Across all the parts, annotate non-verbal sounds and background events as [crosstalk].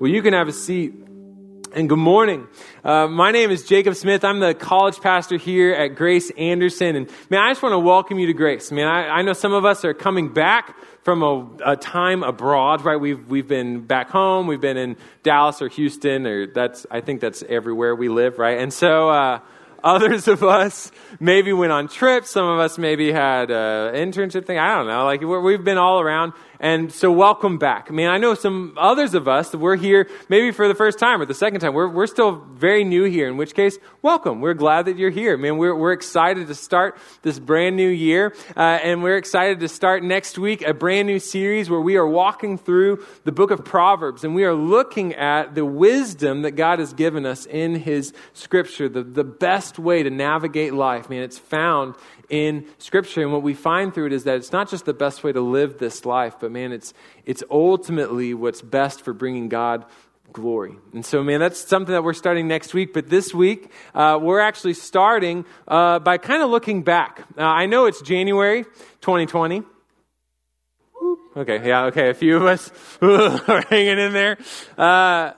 Well, you can have a seat. And good morning. Uh, my name is Jacob Smith. I'm the college pastor here at Grace Anderson. And man, I just want to welcome you to Grace. I mean, I, I know some of us are coming back from a, a, time abroad, right? We've, we've been back home. We've been in Dallas or Houston, or that's, I think that's everywhere we live, right? And so, uh, Others of us maybe went on trips. Some of us maybe had an internship thing. I don't know. Like we've been all around. And so, welcome back. I mean, I know some others of us, we're here maybe for the first time or the second time. We're, we're still very new here, in which case, welcome. We're glad that you're here. I mean, we're, we're excited to start this brand new year. Uh, and we're excited to start next week a brand new series where we are walking through the book of Proverbs and we are looking at the wisdom that God has given us in His scripture, the, the best way to navigate life. I mean, it's found in Scripture. And what we find through it is that it's not just the best way to live this life, but man, it's, it's ultimately what's best for bringing God glory. And so, man, that's something that we're starting next week. But this week, uh, we're actually starting uh, by kind of looking back. Uh, I know it's January 2020. Okay, yeah, okay, a few of us [laughs] are hanging in there. Uh,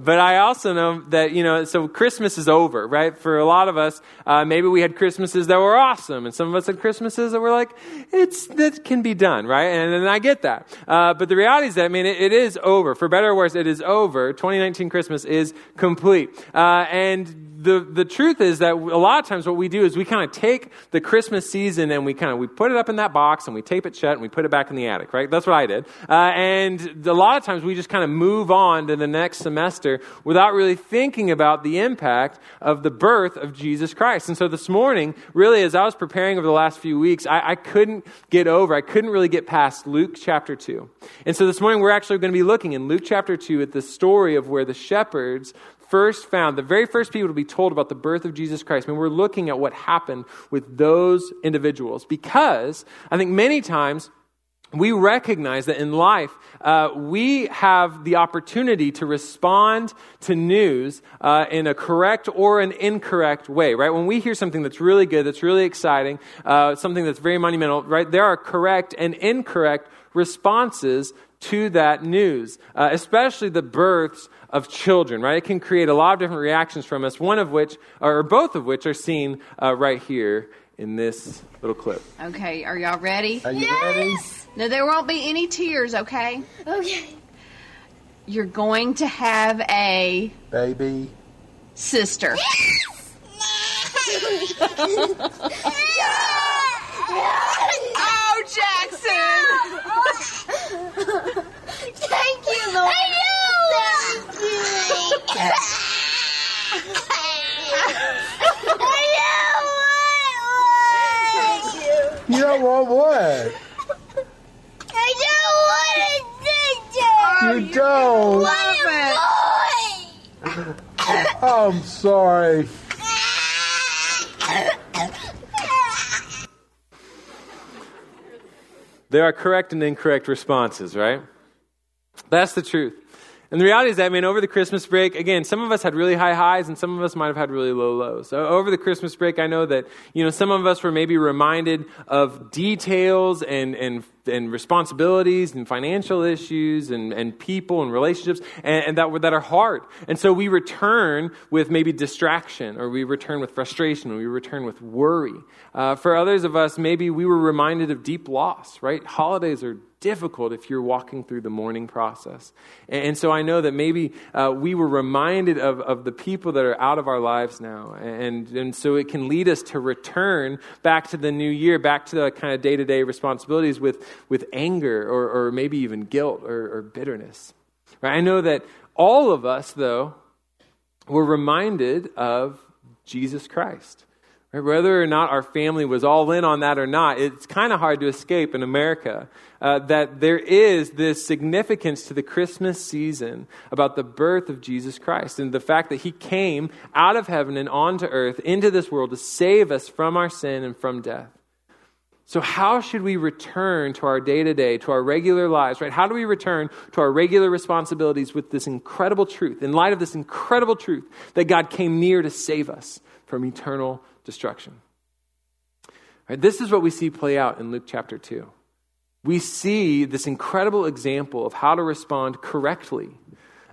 but I also know that, you know, so Christmas is over, right? For a lot of us, uh, maybe we had Christmases that were awesome, and some of us had Christmases that were like, it's, that can be done, right? And, and I get that. Uh, but the reality is that, I mean, it, it is over. For better or worse, it is over. 2019 Christmas is complete. Uh, and the, the truth is that a lot of times what we do is we kind of take the Christmas season and we kind of we put it up in that box and we tape it shut and we put it back in the attic, right? That's what I did. Uh, and a lot of times we just kind of move on to the next semester without really thinking about the impact of the birth of Jesus Christ. And so this morning, really, as I was preparing over the last few weeks, I, I couldn't get over, I couldn't really get past Luke chapter 2. And so this morning we're actually going to be looking in Luke chapter 2 at the story of where the shepherds first found, the very first people to be told about the birth of Jesus Christ, I mean, we're looking at what happened with those individuals because I think many times we recognize that in life, uh, we have the opportunity to respond to news uh, in a correct or an incorrect way, right? When we hear something that's really good, that's really exciting, uh, something that's very monumental, right? There are correct and incorrect responses to that news, uh, especially the births of children, right? It can create a lot of different reactions from us, one of which, or both of which, are seen uh, right here in this little clip. Okay, are y'all ready? Are you yes. ready? No, there won't be any tears, okay? Okay. You're going to have a baby sister. Yes. oh, Jackson! [laughs] Thank you, Lord. You don't want what? I don't want a sister. You don't. Love it. I'm sorry. There are correct and incorrect responses, right? That's the truth. And the reality is that, I mean, over the Christmas break, again, some of us had really high highs and some of us might have had really low lows. So over the Christmas break, I know that, you know, some of us were maybe reminded of details and, and and responsibilities and financial issues and, and people and relationships and, and that, that are hard. And so we return with maybe distraction or we return with frustration or we return with worry. Uh, for others of us, maybe we were reminded of deep loss, right? Holidays are difficult if you're walking through the mourning process. And, so I know that maybe uh, we were reminded of, of the people that are out of our lives now. And, and so it can lead us to return back to the new year, back to the kind of day to day responsibilities with, with anger or, or maybe even guilt or, or bitterness. Right? I know that all of us, though, were reminded of Jesus Christ. Right? Whether or not our family was all in on that or not, it's kind of hard to escape in America uh, that there is this significance to the Christmas season about the birth of Jesus Christ and the fact that he came out of heaven and onto earth into this world to save us from our sin and from death. So, how should we return to our day to day, to our regular lives, right? How do we return to our regular responsibilities with this incredible truth, in light of this incredible truth that God came near to save us from eternal destruction? Right, this is what we see play out in Luke chapter 2. We see this incredible example of how to respond correctly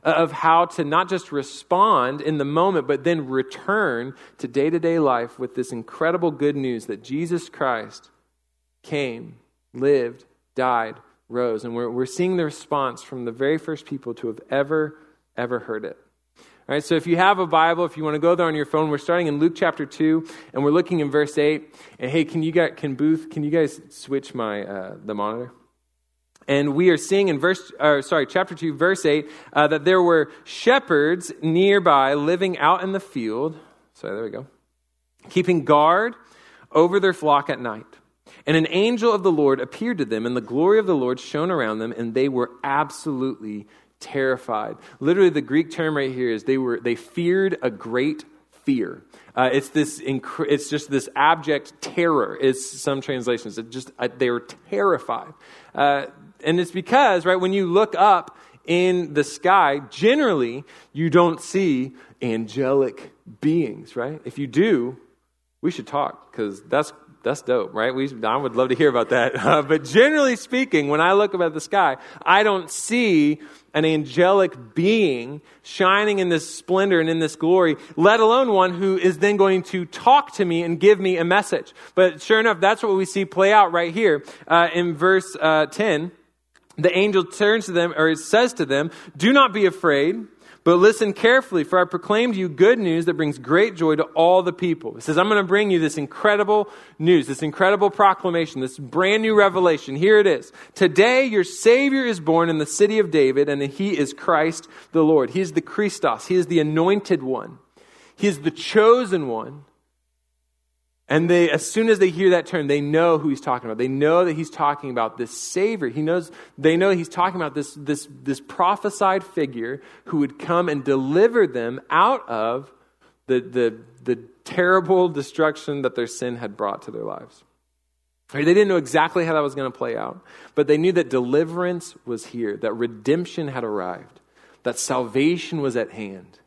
of how to not just respond in the moment, but then return to day to day life with this incredible good news that Jesus Christ came, lived, died, rose. And we're, we're seeing the response from the very first people to have ever, ever heard it. All right, so if you have a Bible, if you want to go there on your phone, we're starting in Luke chapter 2, and we're looking in verse 8. And hey, can you guys, can Booth, can you guys switch my, uh, the monitor? And we are seeing in verse, or sorry, chapter 2, verse 8, uh, that there were shepherds nearby living out in the field. Sorry, there we go. Keeping guard over their flock at night. And an angel of the Lord appeared to them, and the glory of the Lord shone around them, and they were absolutely terrified. Literally, the Greek term right here is they were they feared a great fear. Uh, it's this. Inc- it's just this abject terror. Is some translations. It just uh, they were terrified, uh, and it's because right when you look up in the sky, generally you don't see angelic beings. Right? If you do, we should talk because that's that's dope, right? We, I would love to hear about that. [laughs] Uh, but generally speaking, when I look up at the sky, I don't see an angelic being shining in this splendor and in this glory, let alone one who is then going to talk to me and give me a message. But sure enough, that's what we see play out right here uh, in verse uh, 10. The angel turns to them, or says to them, Do not be afraid. But listen carefully, for I proclaim to you good news that brings great joy to all the people. It says, I'm going to bring you this incredible news, this incredible proclamation, this brand new revelation. Here it is. Today, your Savior is born in the city of David, and he is Christ the Lord. He is the Christos. He is the anointed one. He is the chosen one. And they, as soon as they hear that term, they know who he's talking about. They know that he's talking about this Savior. He knows, they know he's talking about this, this, this prophesied figure who would come and deliver them out of the, the, the terrible destruction that their sin had brought to their lives. They didn't know exactly how that was going to play out, but they knew that deliverance was here, that redemption had arrived, that salvation was at hand.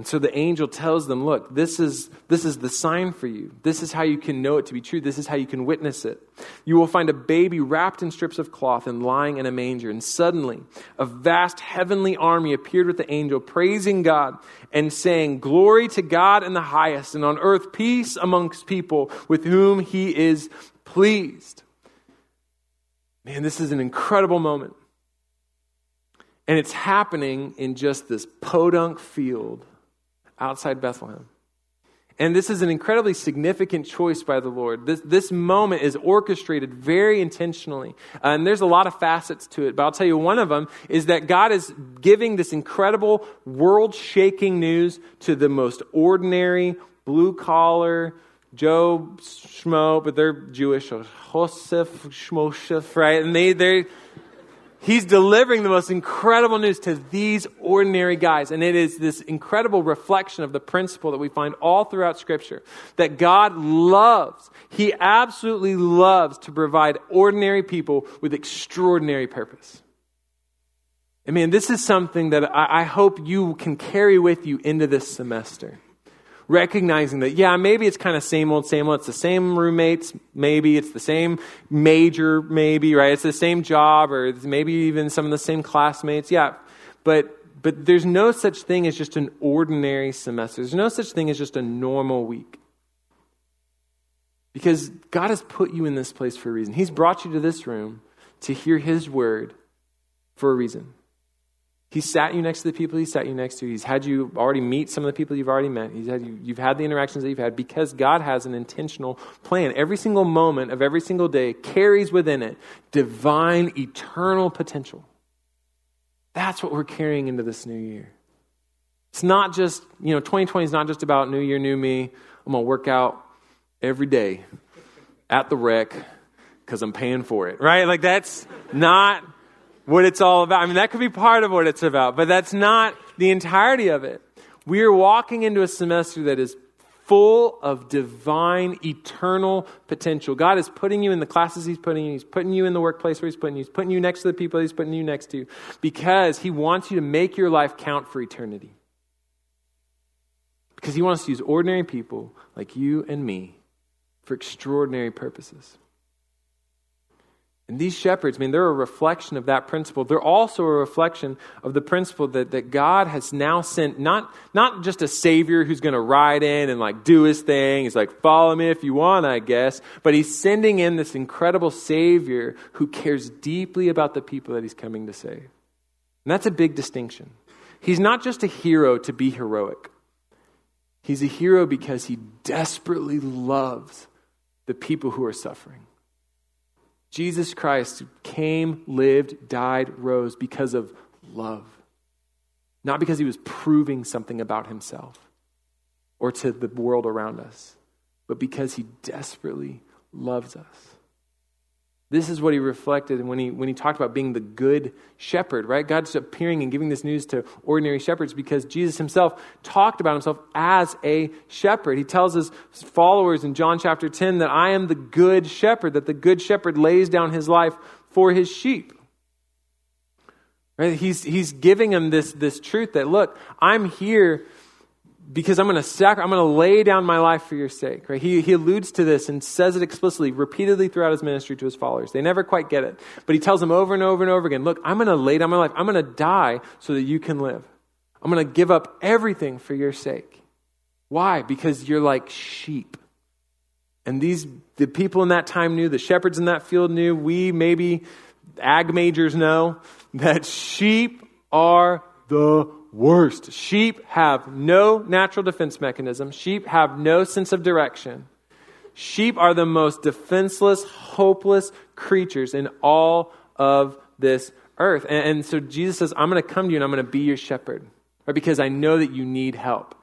And so the angel tells them, look, this is, this is the sign for you. This is how you can know it to be true. This is how you can witness it. You will find a baby wrapped in strips of cloth and lying in a manger. And suddenly, a vast heavenly army appeared with the angel, praising God and saying, Glory to God in the highest, and on earth peace amongst people with whom he is pleased. Man, this is an incredible moment. And it's happening in just this podunk field outside Bethlehem. And this is an incredibly significant choice by the Lord. This, this moment is orchestrated very intentionally. Uh, and there's a lot of facets to it, but I'll tell you one of them is that God is giving this incredible world shaking news to the most ordinary, blue collar, Joe Schmo, but they're Jewish, Joseph Shmoshef, right? And they, they're, He's delivering the most incredible news to these ordinary guys. And it is this incredible reflection of the principle that we find all throughout Scripture that God loves, He absolutely loves to provide ordinary people with extraordinary purpose. I mean, this is something that I, hope you can carry with you into this semester recognizing that, yeah, maybe it's kind of same old, same old. It's the same roommates, maybe. It's the same major, maybe, right? It's the same job, or maybe even some of the same classmates. Yeah. But, but there's no such thing as just an ordinary semester. There's no such thing as just a normal week. Because God has put you in this place for a reason. He's brought you to this room to hear His word for a reason. He sat you next to the people he sat you next to. He's had you already meet some of the people you've already met. He's had you, you've had the interactions that you've had because God has an intentional plan. Every single moment of every single day carries within it divine, eternal potential. That's what we're carrying into this new year. It's not just, you know, 2020 is not just about new year, new me. I'm going to work out every day at the rec because I'm paying for it, right? Like that's not what it's all about. I mean, that could be part of what it's about, but that's not the entirety of it. We are walking into a semester that is full of divine, eternal potential. God is putting you in the classes He's putting you, He's putting you in the workplace where He's putting you, He's putting you next to the people He's putting you next to, because He wants you to make your life count for eternity. Because He wants to use ordinary people like you and me for extraordinary purposes. And these shepherds, I mean, they're a reflection of that principle. They're also a reflection of the principle that, that God has now sent not, not just a savior who's going to ride in and like do his thing. He's like, follow me if you want, I guess. But he's sending in this incredible savior who cares deeply about the people that he's coming to save. And that's a big distinction. He's not just a hero to be heroic. He's a hero because he desperately loves the people who are suffering. Jesus Christ came, lived, died, rose because of love. Not because he was proving something about himself or to the world around us, but because he desperately loves us. This is what he reflected when he, when he talked about being the good shepherd, right? God's appearing and giving this news to ordinary shepherds because Jesus himself talked about himself as a shepherd. He tells his followers in John chapter 10 that I am the good shepherd, that the good shepherd lays down his life for his sheep. Right? He's, he's giving them this, this truth that, look, I'm here because I'm going to sac- I'm going to lay down my life for your sake. Right? He, he alludes to this and says it explicitly, repeatedly throughout his ministry to his followers. They never quite get it, but he tells them over and over and over again, "Look, I'm going to lay down my life. I'm going to die so that you can live. I'm going to give up everything for your sake." Why? Because you're like sheep. And these the people in that time knew, the shepherds in that field knew, we maybe ag majors know [laughs] that sheep are the worst. Sheep have no natural defense mechanism. Sheep have no sense of direction. Sheep are the most defenseless, hopeless creatures in all of this earth. And, and so Jesus says, I'm going to come to you and I'm going to be your shepherd, right? Because I know that you need help.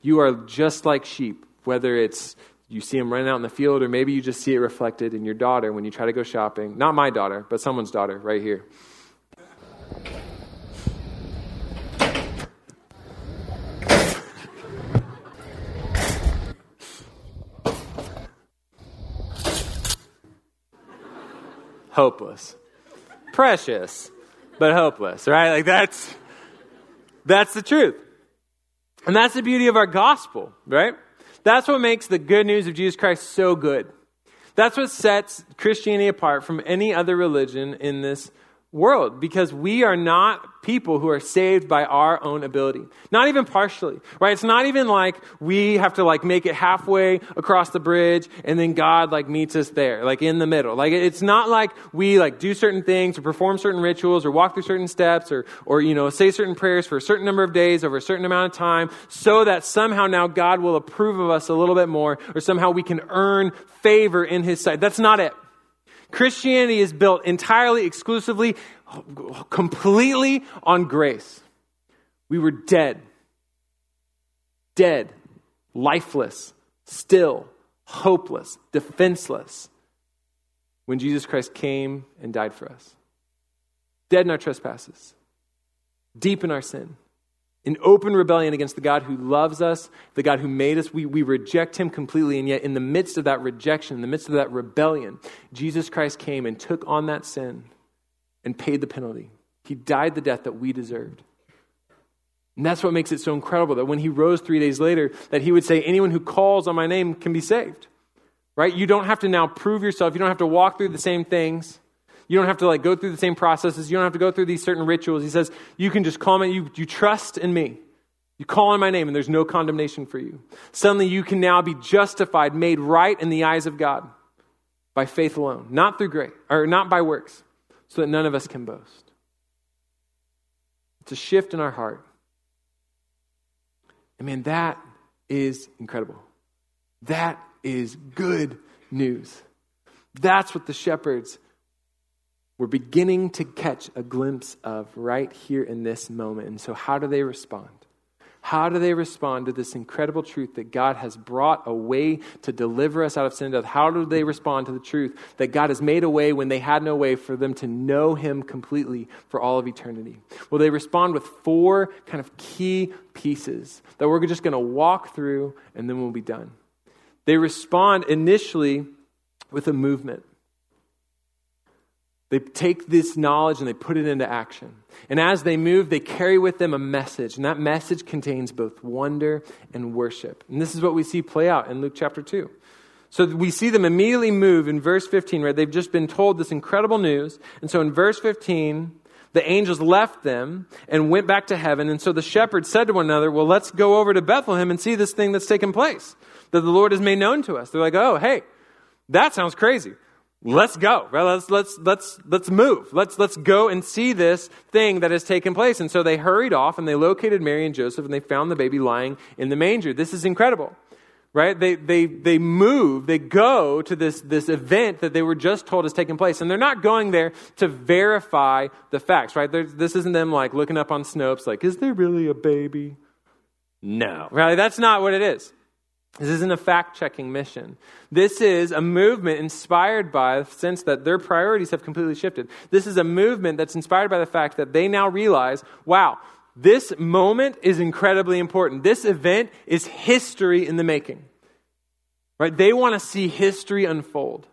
You are just like sheep, whether it's you see them running out in the field or maybe you just see it reflected in your daughter when you try to go shopping. Not my daughter, but someone's daughter right here. Hopeless. Precious, but hopeless, right? Like that's that's the truth. And that's the beauty of our gospel, right? That's what makes the good news of Jesus Christ so good. That's what sets Christianity apart from any other religion in this world because we are not people who are saved by our own ability. Not even partially right? It's not even like we have to like make it halfway across the bridge and then god like meets us there like in the middle. Like it's not like we like do certain things or perform certain rituals or walk through certain steps or or you know say certain prayers for a certain number of days over a certain amount of time so that somehow now god will approve of us a little bit more or somehow we can earn favor in his sight. That's not it Christianity is built entirely, exclusively, completely on grace. We were dead. Dead, lifeless, still, hopeless, defenseless when Jesus Christ came and died for us. Dead in our trespasses, deep in our sin in open rebellion against the God who loves us, the God who made us. We, we reject him completely. And yet, in the midst of that rejection, in the midst of that rebellion, Jesus Christ came and took on that sin and paid the penalty. He died the death that we deserved. And that's what makes it so incredible that when he rose three days later, that he would say, Anyone who calls on my name can be saved. Right? You don't have to now prove yourself. You don't have to walk through the same things. You don't have to like go through the same processes. You don't have to go through these certain rituals. He says, you can just call me, you, you trust in me. You call on my name and there's no condemnation for you. Suddenly you can now be justified, made right in the eyes of God by faith alone, not through grace, or not by works, so that none of us can boast. It's a shift in our heart. And man, that is incredible. That is good news. That's what the shepherds we're beginning to catch a glimpse of right here in this moment. And so, how do they respond? How do they respond to this incredible truth that God has brought a way to deliver us out of sin and death? How do they respond to the truth that God has made a way when they had no way for them to know Him completely for all of eternity? Well, they respond with four kind of key pieces that we're just going to walk through and then we'll be done. They respond initially with a movement. They take this knowledge and they put it into action. And as they move, they carry with them a message. And that message contains both wonder and worship. And this is what we see play out in Luke chapter 2. So we see them immediately move in verse 15, right? They've just been told this incredible news. And so in verse 15, the angels left them and went back to heaven. And so the shepherds said to one another, Well, let's go over to Bethlehem and see this thing that's taken place that the Lord has made known to us. They're like, Oh, hey, that sounds crazy. Let's go. Right? Let's, let's, let's, let's move. Let's, let's go and see this thing that has taken place. And so they hurried off and they located Mary and Joseph and they found the baby lying in the manger. This is incredible right? They, they, they move, they go to this, this event that they were just told has taken place. And they're not going there to verify the facts, right? This isn't them like looking up on Snopes, like, is there really a baby? No, right? That's not what it is. This isn't a fact checking mission. This is a movement inspired by the sense that their priorities have completely shifted. This is a movement that's inspired by the fact that they now realize wow, this moment is incredibly important. This event is history in the making. Right? They want to see history unfold.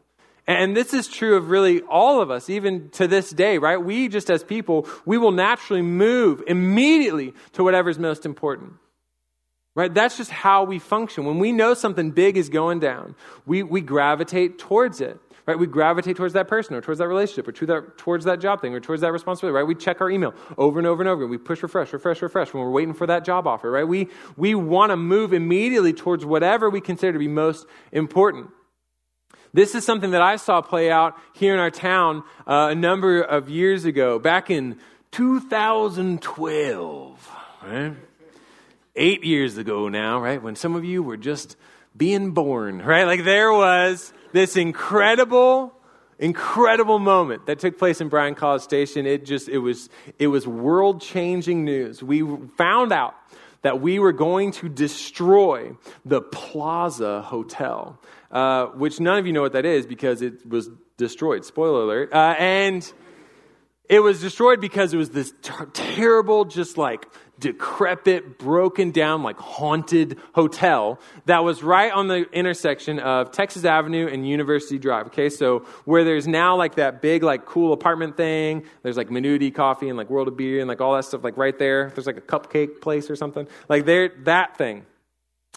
And this is true of really all of us, even to this day, right? We, just as people, we will naturally move immediately to whatever's most important. Right? That's just how we function. When we know something big is going down, we, we gravitate towards it. Right? We gravitate towards that person or towards that relationship or that, towards that job thing or towards that responsibility, right? We check our email over and over and over. We push refresh, refresh, refresh when we're waiting for that job offer, right? We, we want to move immediately towards whatever we consider to be most important. This is something that I saw play out here in our town uh, a number of years ago, back in 2012, right? Eight years ago now, right? When some of you were just being born, right? Like there was this incredible, incredible moment that took place in Bryan College Station. It just, it was, it was world changing news. We found out that we were going to destroy the Plaza Hotel, uh, which none of you know what that is because it was destroyed. Spoiler alert. Uh, and it was destroyed because it was this ter- terrible, just like decrepit, broken down, like haunted hotel that was right on the intersection of Texas Avenue and University Drive. Okay, so where there's now like that big, like cool apartment thing, there's like Minuti Coffee and like World of Beer and like all that stuff, like right there. There's like a cupcake place or something. Like there, that thing.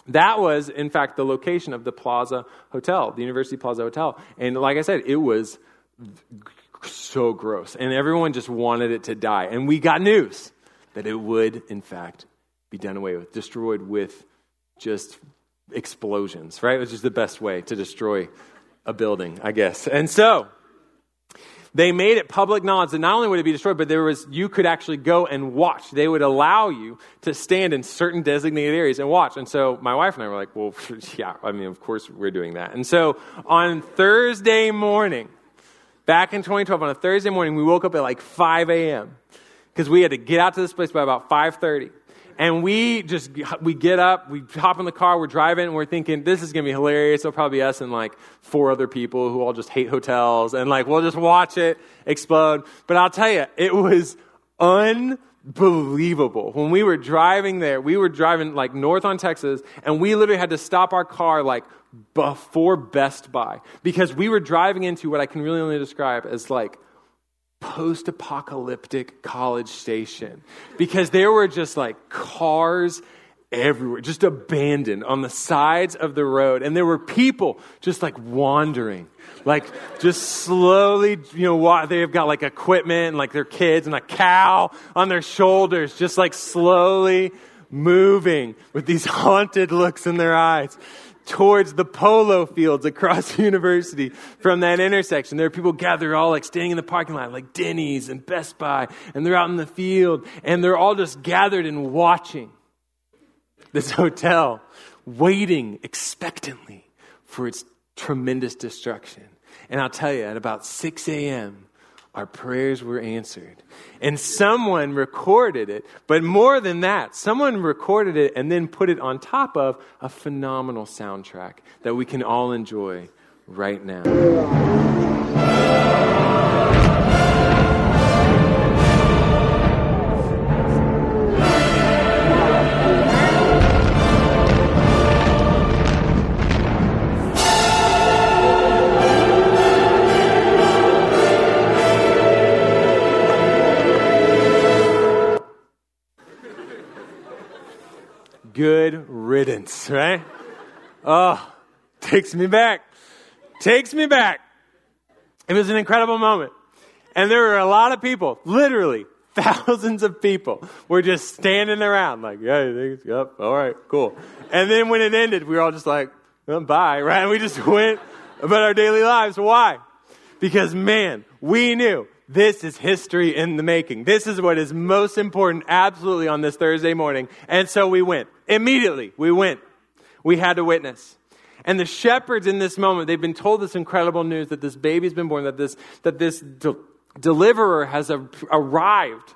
That was, in fact, the location of the Plaza Hotel, the University Plaza Hotel. And like I said, it was so gross. And everyone just wanted it to die. And we got news that it would, in fact, be done away with, destroyed with just explosions, right? Which is the best way to destroy a building, I guess. And so, they made it public knowledge that not only would it be destroyed, but there was you could actually go and watch. They would allow you to stand in certain designated areas and watch. And so my wife and I were like, "Well, [laughs] yeah, I mean, of course we're doing that." And so on Thursday morning, back in 2012, on a Thursday morning, we woke up at like 5 a.m because we had to get out to this place by about 5.30 and we just we get up we hop in the car we're driving and we're thinking this is going to be hilarious. It'll probably be us and like four other people who all just hate hotels and like we'll just watch it explode. But i'll tell you it was unbelievable when we were driving there we were driving like north on texas and we literally had to stop our car like before best buy because we were driving into what i can really only describe as like post apocalyptic college station because there were just like cars everywhere, just abandoned on the sides of the road. And there were people just like wandering, like just slowly, you know, they've got like equipment and like their kids and a cow on their shoulders, just like slowly moving with these [laughs] haunted looks in their eyes towards the polo fields across the [laughs] university from that intersection. There are people gathered all like standing in the parking lot, like Denny's and Best Buy, and they're out in the field, and they're all just gathered and watching this hotel, waiting expectantly for its tremendous destruction. And I'll tell you, at about 6 a.m., our prayers were answered. And someone recorded it. But more than that, someone recorded it and then put it on top of a phenomenal soundtrack that we can all enjoy right now. Good riddance, right? Oh, takes me back. takes me back. It was an incredible moment. And there were a lot of people, literally [laughs] thousands of people, were just standing around like, yeah, yep, all right, cool. And then when it ended, we were all just like, well, bye, [laughs] right? And we just went about our daily lives. Why? Because man, we knew this is history in the making. This is what is most important absolutely on this Thursday morning. And so we went. Immediately, we went. We had to witness. And the shepherds in this moment, they've been told this incredible news that this baby's been born, that this, that this de- deliverer has a, arrived.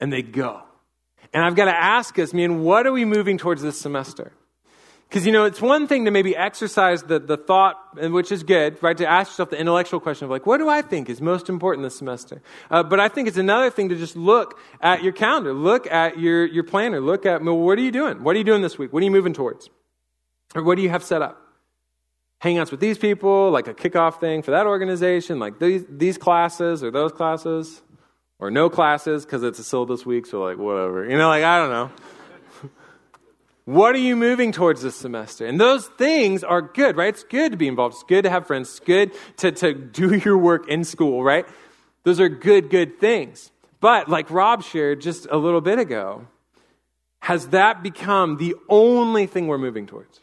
And they go. And I've got to ask us, man, what are we moving towards this semester? Because, you know, it's one thing to maybe exercise the, the thought, which is good, right? To ask yourself the intellectual question of, like, what do I think is most important this semester? Uh, but I think it's another thing to just look at your calendar, look at your, your planner, look at, well, what are you doing? What are you doing this week? What are you moving towards? Or what do you have set up? Hangouts with these people, like a kickoff thing for that organization, like these, these classes or those classes, or no classes because it's a syllabus week, so like, whatever. You know, like, I don't know. What are you moving towards this semester? And those things are good, right? It's good to be involved. It's good to have friends. It's good to, to do [laughs] your work in school, right? Those are good, good things. But like Rob shared just a little bit ago, has that become the only thing we're moving towards?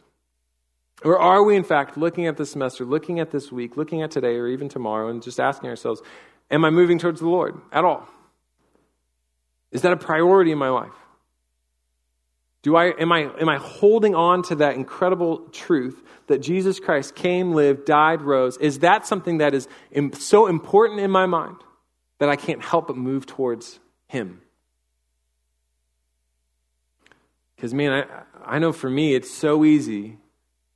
Or are we, in fact, looking at this semester, looking at this week, looking at today, or even tomorrow, and just asking ourselves, am I moving towards the Lord at all? Is that a priority in my life? Do I, am, I, am I holding on to that incredible truth that Jesus Christ came, lived, died, rose? Is that something that is so important in my mind that I can't help but move towards Him? Because, man, I, I know for me, it's so easy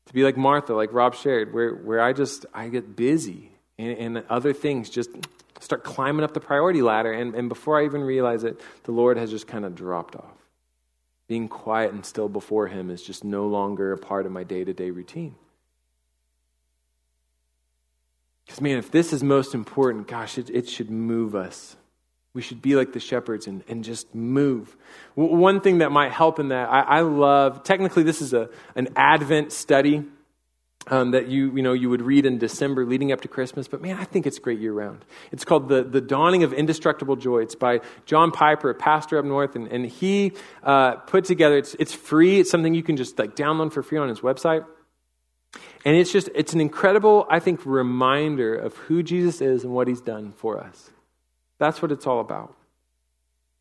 to be like Martha, like Rob shared, where, where I just, I get busy and, and other things just start climbing up the priority ladder. And, and before I even realize it, the Lord has just kind of dropped off being quiet and still before Him is just no longer a part of my day to day routine. Because, man, if this is most important, gosh, it, it, should move us. We should be like the shepherds and, and just move. W- one thing that might help in that, I, I love, technically, this is a, an Advent study um, that you, you, know, you would read in December leading up to Christmas, but man, I think it's great year round. It's called the, the Dawning of Indestructible Joy. It's by John Piper, a pastor up north, and, and he uh, put together, it's, it's free, it's something you can just like download for free on his website. And it's just, it's an incredible, I think, reminder of who Jesus is and what he's done for us. That's what it's all about.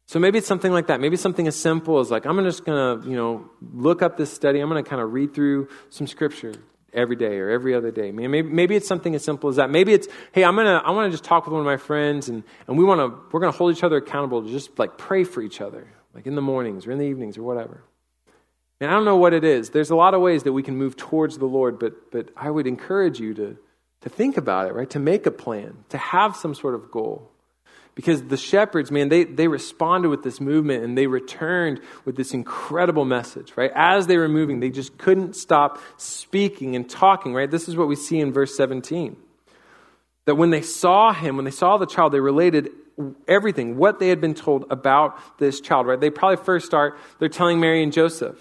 So maybe it's something like that. Maybe something as simple as like, I'm just going to, you know, look up this study. I'm going to kind of read through some scripture every day or every other day. Maybe, maybe it's something as simple as that. Maybe it's, hey, I'm gonna, I want to just talk with one of my friends, and, and we want to, we're gonna hold each other accountable to just like pray for each other, like in the mornings or in the evenings or whatever. And I don't know what it is. There's a lot of ways that we can move towards the Lord, but but I would encourage you to to think about it, right? To make a plan, to have some sort of goal. Because the shepherds, man, they, they responded with this movement and they returned with this incredible message, right? As they were moving, they just couldn't stop speaking and talking, right? This is what we see in verse 17. That when they saw him, when they saw the child, they related everything, what they had been told about this child, right? They probably first start, they're telling Mary and Joseph,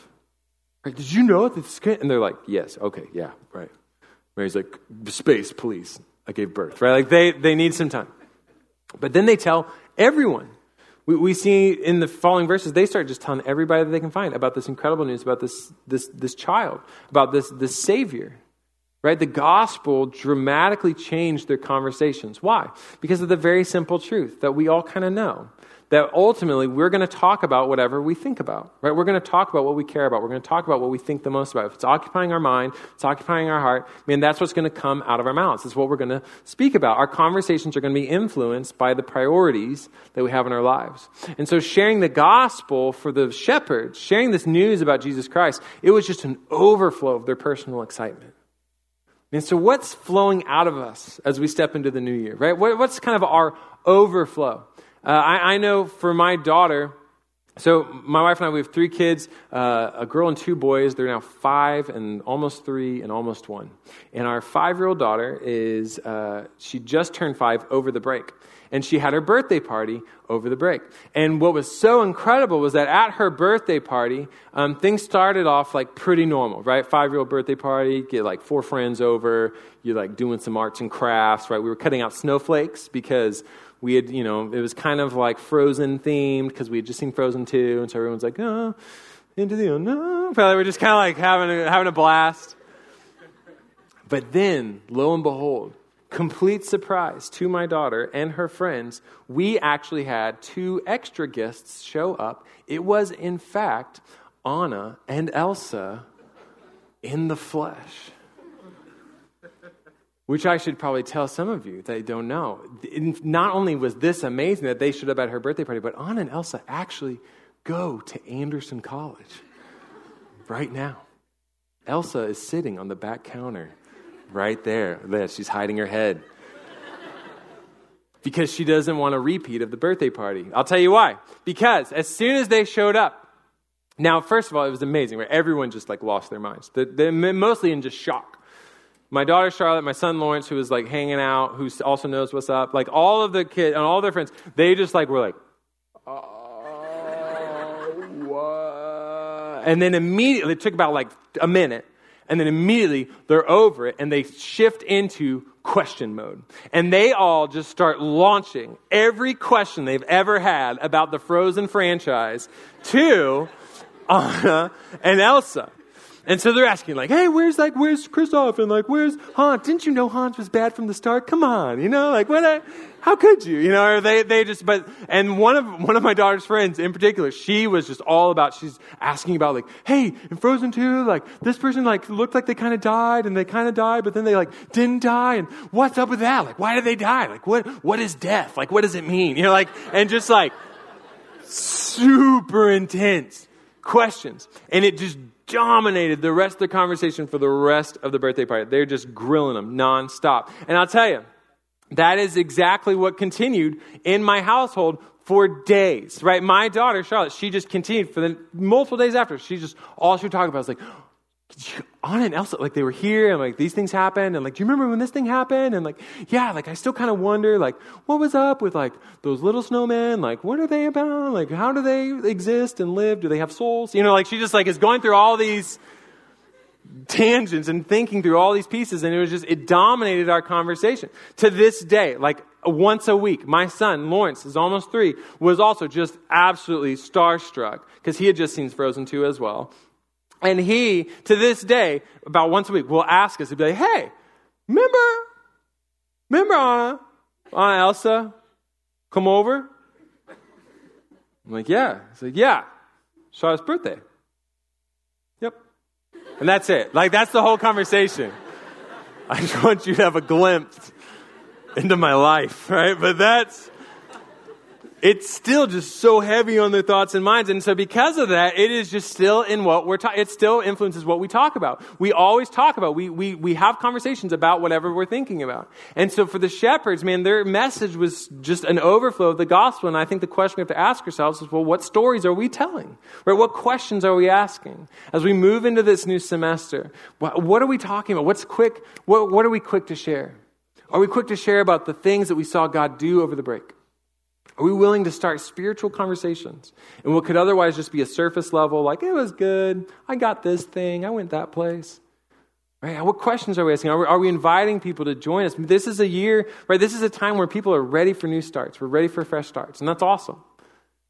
right? Did you know this? And they're like, yes, okay, yeah, right. Mary's like, space, please. I gave birth, right? Like they, they need some time. But then they tell everyone. We, we see in the following verses, they start just telling everybody that they can find about this incredible news, about this, this, this child, about this, this Savior. Right? The gospel dramatically changed their conversations. Why? Because of the very simple truth that we all kind of know that ultimately we're going to talk about whatever we think about, right? We're going to talk about what we care about. We're going to talk about what we think the most about. If it's occupying our mind, it's occupying our heart, I mean, that's what's going to come out of our mouths. It's what we're going to speak about. Our conversations are going to be influenced by the priorities that we have in our lives. And so sharing the gospel for the shepherds, sharing this news about Jesus Christ, it was just an overflow of their personal excitement. And so, what's flowing out of us as we step into the new year, right? What's kind of our overflow? Uh, I, I, know for my daughter, So, my wife and I, we have three kids uh, a girl and two boys. They're now five and almost three and almost one. And our five year old daughter is, uh, she just turned five over the break. And she had her birthday party over the break. And what was so incredible was that at her birthday party, um, things started off like pretty normal, right? Five year old birthday party, get like four friends over, you're like doing some arts and crafts, right? We were cutting out snowflakes because we had, you know, it was kind of like Frozen themed because we had just seen Frozen 2. And so everyone's like, oh, into the unknown. Probably we're just kind of like having a, having a blast. But then, lo and behold, complete surprise to my daughter and her friends, we actually had two extra guests show up. It was, in fact, Anna and Elsa in the flesh which I should probably tell some of you that don't know. Not only was this amazing that they showed up at her birthday party, but Anna and Elsa actually go to Anderson College right now. Elsa is sitting on the back counter right there. There, she's hiding her head. Because she doesn't want a repeat of the birthday party. I'll tell you why. Because as soon as they showed up, now, first of all, it was amazing, right? Everyone just like lost their minds. They're mostly in just shock my daughter Charlotte, my son Lawrence, who was like hanging out, who also knows what's up, like all of the kids and all their friends, they just like were like, oh, what? And then immediately, it took about like a minute, and then immediately they're over it and they shift into question mode. And they all just start launching every question they've ever had about the Frozen franchise to Anna and Elsa. And so they're asking, like, hey, where's like, where's Kristoff? And like, where's Hans? Didn't you know Hans was bad from the start? Come on, you know, like, what? How could you? You know, or they, they just, but, and one of, one of my daughter's friends in particular, she was just all about, she's asking about like, hey, in Frozen 2, like, this person like looked like they kind of died and they kind of died, but then they like didn't die. And what's up with that? Like, why did they die? Like, what, what is death? Like, what does it mean? You know, like, and just like, super intense questions. And it just dominated the rest of the conversation for the rest of the birthday party. They're just grilling them nonstop. And I'll tell you, that is exactly what continued in my household for days, right? My daughter, Charlotte, she just continued for the multiple days after. She just, all she would talk about was like, Anna and Elsa, like they were here and like these things happened and like, do you remember when this thing happened? And like, yeah, like I still kind of wonder like, what was up with like those little snowmen? Like, what are they about? Like, how do they exist and live? Do they have souls? You know, like she just like is going through all these tangents and thinking through all these pieces and it was just, it dominated our conversation. To this day, like once a week, my son, Lawrence, is almost three, was also just absolutely starstruck because he had just seen Frozen 2 as well. And he, to this day, about once a week, will ask us, he'll be like, hey, remember, remember Anna, Anna Elsa, come over? I'm like, yeah. He's like, yeah. Charlotte's birthday. Yep. And that's it. Like, that's the whole conversation. [laughs] I just want you to have a glimpse into my life, right? But that's, it's still just so heavy on their thoughts and minds. And so because of that, it is just still in what we're talking, it still influences what we talk about. We always talk about, we, we, we have conversations about whatever we're thinking about. And so for the shepherds, man, their message was just an overflow of the gospel. And I think the question we have to ask ourselves is, well, what stories are we telling? Right? What questions are we asking? As we move into this new semester, what, what are we talking about? What's quick, what, what are we quick to share? Are we quick to share about the things that we saw God do over the break? Are we willing to start spiritual conversations and what could otherwise just be a surface level, like, it was good, I got this thing, I went that place? Right? What questions are we asking? Are we, are we inviting people to join us? This is a year, right? This is a time where people are ready for new starts. We're ready for fresh starts, and that's awesome.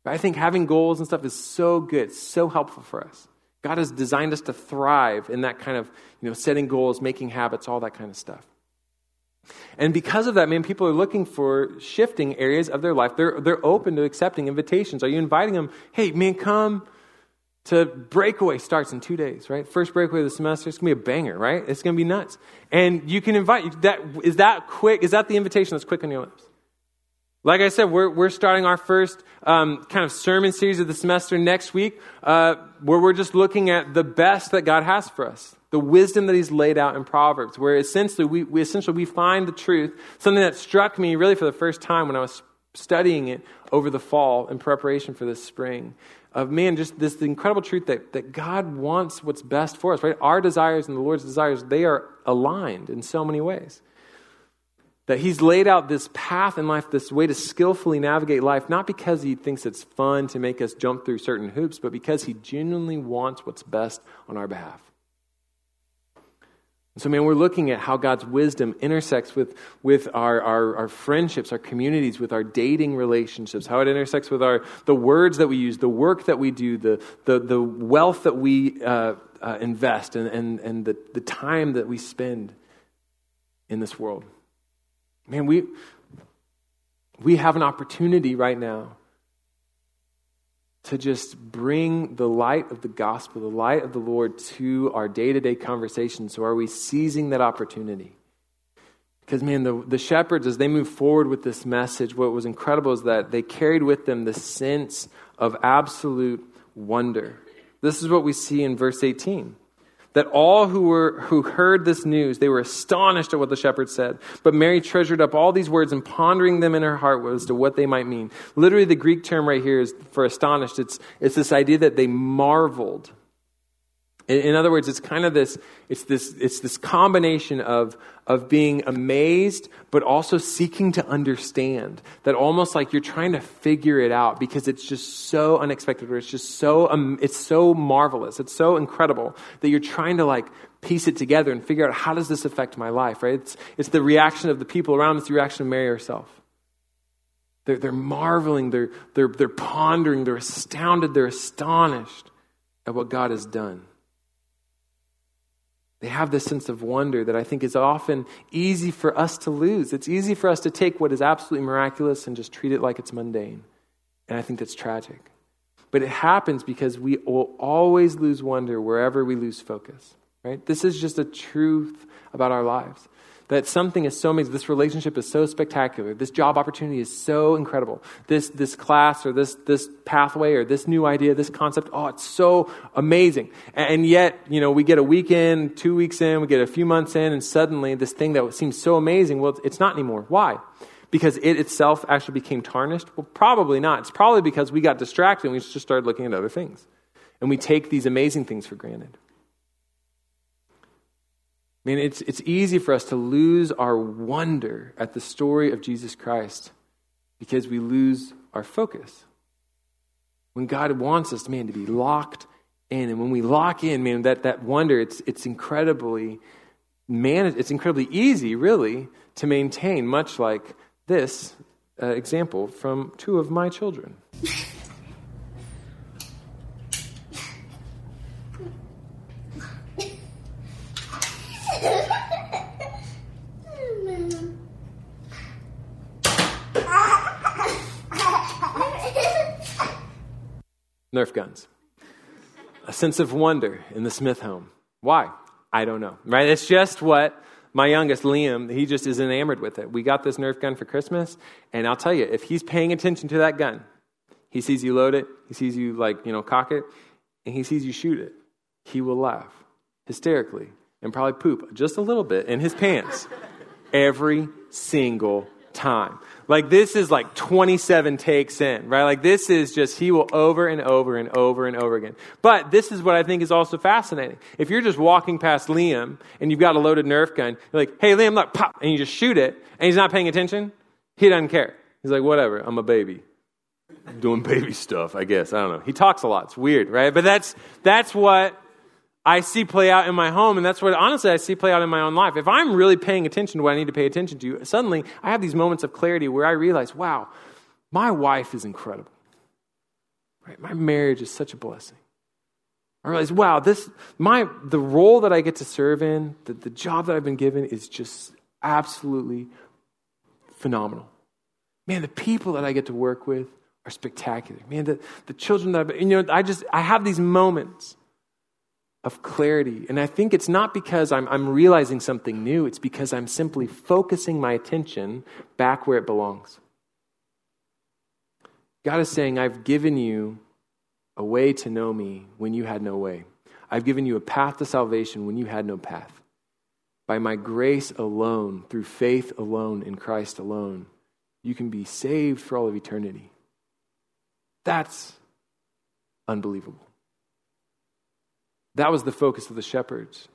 But I think having goals and stuff is so good, so helpful for us. God has designed us to thrive in that kind of, you know, setting goals, making habits, all that kind of stuff. And because of that, man, people are looking for shifting areas of their life. They're, they're open to accepting invitations. Are you inviting them? Hey, man, come to breakaway starts in two days, right? First breakaway of the semester. It's going to be a banger, right? It's going to be nuts. And you can invite, that, is that quick? Is that the invitation that's quick on your lips? Like I said, we're, we're starting our first um, kind of sermon series of the semester next week, uh, where we're just looking at the best that God has for us the wisdom that he's laid out in Proverbs, where essentially we, we, essentially we find the truth, something that struck me really for the first time when I was studying it over the fall in preparation for this spring. of man, just this incredible truth that, that God wants what's best for us, right? Our desires and the Lord's desires, they are aligned in so many ways. That He's laid out this path in life, this way to skillfully navigate life, not because He thinks it's fun to make us jump through certain hoops, but because He genuinely wants what's best on our behalf. So, man, we're looking at how God's wisdom intersects with, with our, our, our, friendships, our communities, with our dating relationships, how it intersects with our, the words that we use, the work that we do, the, the, the wealth that we uh, uh, invest, and, and, and the, the time that we spend in this world. Man, we, we have an opportunity right now to just bring the light of the gospel, the light of the Lord to our day to day conversations. So, are we seizing that opportunity? Because, man, the, the shepherds, as they move forward with this message, what was incredible is that they carried with them the sense of absolute wonder. This is what we see in verse 18 that all who, were, who heard this news, they were astonished at what the shepherds said. But Mary treasured up all these words and pondering them in her heart as to what they might mean. Literally, the Greek term right here is for astonished. It's, it's this idea that they marveled in, other words, it's kind of this, it's this, it's this combination of, of being amazed, but also seeking to understand. That almost like you're trying to figure it out because it's just so unexpected, or it's just so, um, it's so marvelous, it's so incredible that you're trying to like piece it together and figure out how does this affect my life, right? It's, it's the reaction of the people around, it's the reaction of Mary herself. They're, they're marveling, they're, they're, they're pondering, they're astounded, they're astonished at what God has done. They have this sense of wonder that I think is often easy for us to lose. It's easy for us to take what is absolutely miraculous and just treat it like it's mundane. And I think that's tragic. But it happens because we will always lose wonder wherever we lose focus, right? This is just a truth about our lives that something is so amazing. This relationship is so spectacular. This job opportunity is so incredible. This, this class or this, this pathway or this new idea, this concept, oh, it's so amazing. And yet, you know, we get a week in, two weeks in, we get a few months in, and suddenly this thing that seems so amazing, well, it's not anymore. Why? Because it itself actually became tarnished? Well, probably not. It's probably because we got distracted and we just started looking at other things. And we take these amazing things for granted. I mean, it's, it's easy for us to lose our wonder at the story of Jesus Christ because we lose our focus. When God wants us, man, to be locked in, and when we lock in, man, that, that wonder, it's, it's incredibly man, it's incredibly easy, really, to maintain, much like this uh, example from two of my children. [laughs] Nerf guns. A sense of wonder in the Smith home. Why? I don't know. Right? It's just what my youngest, Liam, he just is enamored with it. We got this Nerf gun for Christmas, and I'll tell you, if he's paying attention to that gun, he sees you load it, he sees you, like, you know, cock it, and he sees you shoot it, he will laugh hysterically and probably poop just a little bit in his pants [laughs] every single time. Like this is like 27 takes in, right? Like this is just, he will over and over and over and over again. But this is what I think is also fascinating. If you're just walking past Liam and you've got a loaded Nerf gun, you're like, hey Liam, look, pop, and you just shoot it and he's not paying attention, he doesn't care. He's like, whatever, I'm a baby. Doing baby stuff, I guess. I don't know. He talks a lot. It's weird, right? But that's, that's what I see play out in my home, and that's what honestly I see play out in my own life. If I'm really paying attention to what I need to pay attention to, suddenly I have these moments of clarity where I realize, wow, my wife is incredible. Right? My marriage is such a blessing. I realize, wow, this my the role that I get to serve in, the, the job that I've been given is just absolutely phenomenal. Man, the people that I get to work with are spectacular. Man, the, the children that I've, you know, I just I have these moments of clarity. And I think it's not because I'm, I'm realizing something new, it's because I'm simply focusing my attention back where it belongs. God is saying, I've given you a way to know me when you had no way. I've given you a path to salvation when you had no path. By my grace alone, through faith alone, in Christ alone, you can be saved for all of eternity. That's unbelievable. That was the focus of the shepherds.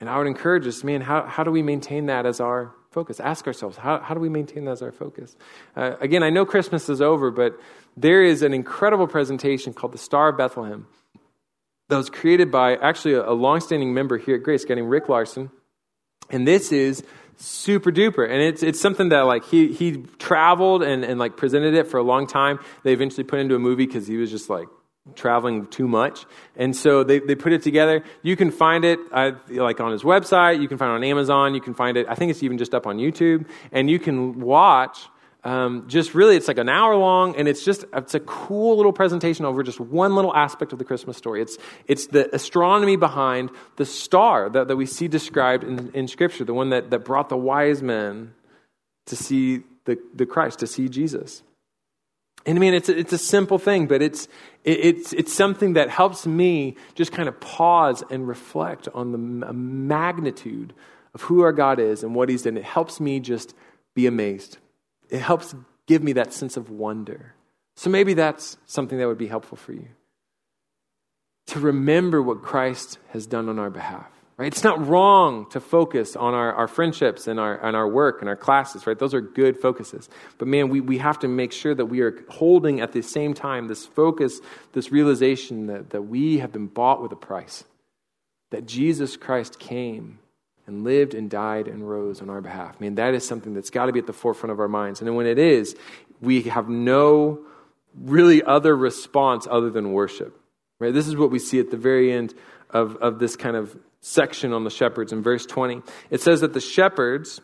And I would encourage us, man, how, how do we maintain that as our focus? Ask ourselves, how, how do we maintain that as our focus? Uh, again, I know Christmas is over, but there is an incredible presentation called The Star of Bethlehem that was created by actually a, a longstanding member here at Grace, getting Rick Larson. And this is super duper. And it's, it's something that like he, he traveled and, and like presented it for a long time. They eventually put into a movie because he was just like traveling too much. And so they, they put it together. You can find it uh, like on his website. You can find it on Amazon. You can find it, I think it's even just up on YouTube. And you can watch um, just really, it's like an hour long, and it's just it's a cool little presentation over just one little aspect of the Christmas story. It's it's the astronomy behind the star that, that we see described in, in Scripture, the one that, that brought the wise men to see the, the Christ, to see Jesus. And I mean, it's a, it's a simple thing, but it's, it, it's, it's something that helps me just kind of pause and reflect on the magnitude of who our God is and what He's done. It helps me just be amazed. It helps give me that sense of wonder. So maybe that's something that would be helpful for you. To remember what Christ has done on our behalf. Right? It's not wrong to focus on our, our friendships and our, and our work and our classes, right? Those are good focuses. But man, we, we have to make sure that we are holding at the same time this focus, this realization that, that we have been bought with a price, that Jesus Christ came and lived and died and rose on our behalf. Man, that is something that's got to be at the forefront of our minds. And when it is, we have no really other response other than worship. Right? This is what we see at the very end of, of this kind of section on the shepherds in verse 20. It says that the shepherds,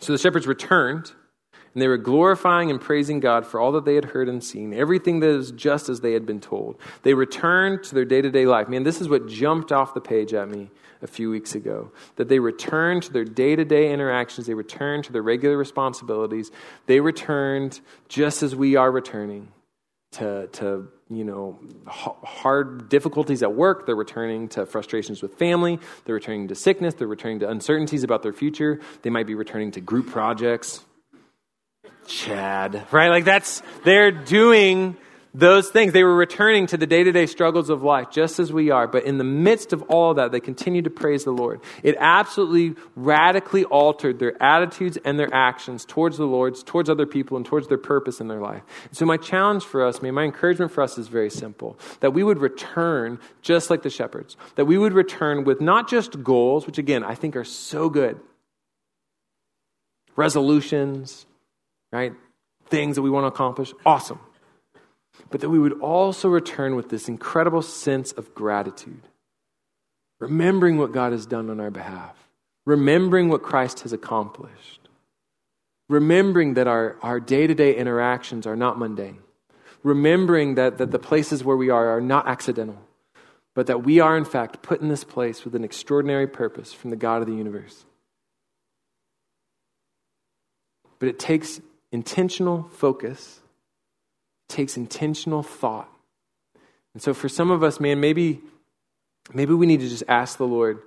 so the shepherds returned, and they were glorifying and praising God for all that they had heard and seen, everything that is just as they had been told. They returned to their day to day life. Man, this is what jumped off the page at me a few weeks ago. That they returned to their day to day interactions, they returned to their regular responsibilities, they returned just as we are returning to, to you know, hard difficulties at work. They're returning to frustrations with family. They're returning to sickness. They're returning to uncertainties about their future. They might be returning to group projects. Chad, right? Like that's, they're doing those things. They were returning to the day to day struggles of life, just as we are. But in the midst of all that, they continued to praise the Lord. It absolutely radically altered their attitudes and their actions towards the Lord, towards other people, and towards their purpose in their life. So, my challenge for us, me, my encouragement for us is very simple that we would return just like the shepherds, that we would return with not just goals, which again, I think are so good, resolutions, right? Things that we want to accomplish. Awesome but that we would also return with this incredible sense of gratitude, remembering what God has done on our behalf, remembering what Christ has accomplished, remembering that our, our day-to-day interactions are not mundane, remembering that, that the places where we are are not accidental, but that we are in fact put in this place with an extraordinary purpose from the God of the universe. But it takes intentional focus takes intentional thought. And so for some of us, man, maybe maybe we need to just ask the Lord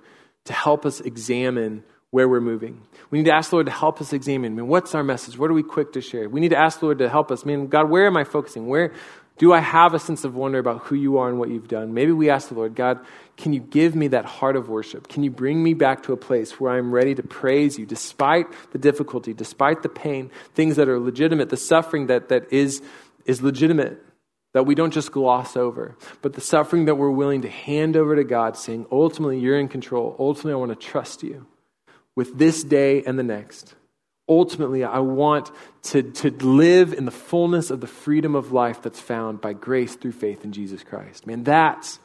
to help us examine where we're moving. We need to ask the Lord to help us examine. I mean, what's our message? What are we quick to share? We need to ask the Lord to help us. I mean, God, where am I focusing? Where do I have a sense of wonder about who you are and what you've done? Maybe we ask the Lord, God, can you give me that heart of worship? Can you bring me back to a place where I'm ready to praise you despite the difficulty, despite the pain, things that are legitimate, the suffering that, that is is legitimate, that we don't just gloss over, but the suffering that we're willing to hand over to God, saying, ultimately, you're in control. Ultimately, I want to trust you with this day and the next. Ultimately, I want to, to live in the fullness of the freedom of life that's found by grace through faith in Jesus Christ. Man, that's,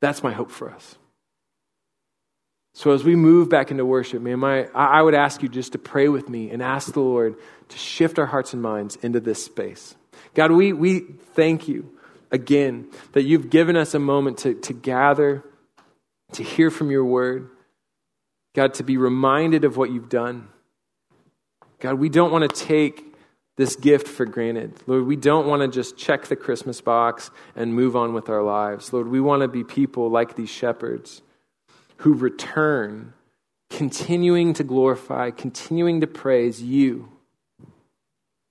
that's my hope for us. So as we move back into worship, man, my, I would ask you just to pray with me and ask the Lord to shift our hearts and minds into this space. God, we, we thank you again that you've given us a moment to, to gather, to hear from your word. God, to be reminded of what you've done. God, we don't want to take this gift for granted. Lord, we don't want to just check the Christmas box and move on with our lives. Lord, we want to be people like these shepherds who return, continuing to glorify, continuing to praise you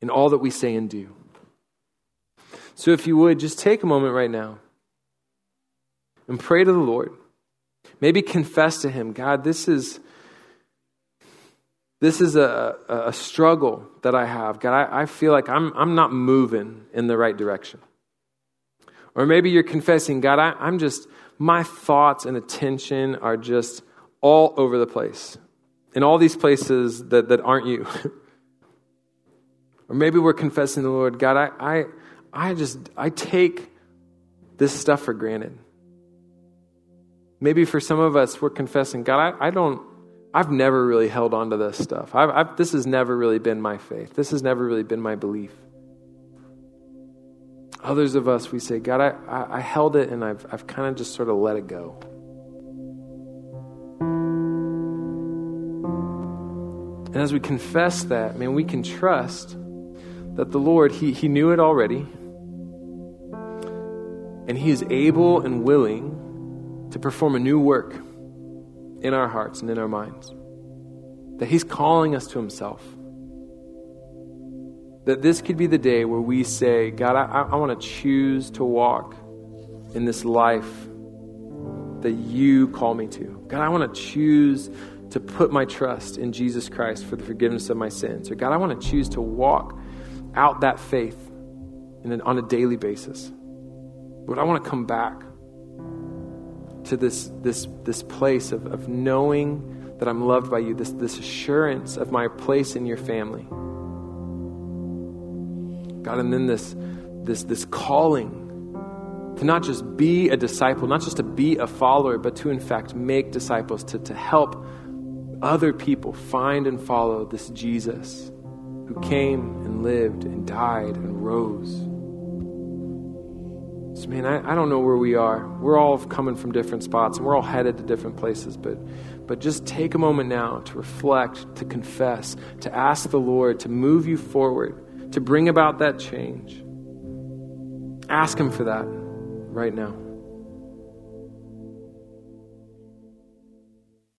in all that we say and do. So if you would, just take a moment right now and pray to the Lord. Maybe confess to Him, God, this is. This is a, a struggle that I have. God, I, I feel like I'm, I'm not moving in the right direction. Or maybe you're confessing, God, I, I'm just, my thoughts and attention are just all over the place, in all these places that, that aren't you. [laughs] or maybe we're confessing the Lord, God, I, I, I just, I take this stuff for granted. Maybe for some of us, we're confessing, God, I, I don't, I've never really held on to this stuff. I've, I've, this has never really been my faith. This has never really been my belief. Others of us, we say, God, I, I, I held it and I've, I've kind of just sort of let it go. And as we confess that, man, we can trust that the Lord, He, he knew it already. And He is able and willing to perform a new work in our hearts and in our minds. That He's calling us to Himself. That this could be the day where we say, God, I, I want to choose to walk in this life that you call me to. God, I want to choose to put my trust in Jesus Christ for the forgiveness of my sins. Or God, I want to choose to walk out that faith an, on a daily basis. But I want to come back to this, this, this place of, of knowing that I'm loved by you, this, this assurance of my place in your family. God, and then this, this, this calling to not just be a disciple, not just to be a follower, but to in fact make disciples, to, to help other people find and follow this Jesus who came and lived and died and rose. So, man, I, I don't know where we are. We're all coming from different spots and we're all headed to different places, but, but just take a moment now to reflect, to confess, to ask the Lord to move you forward, to bring about that change. Ask Him for that right now.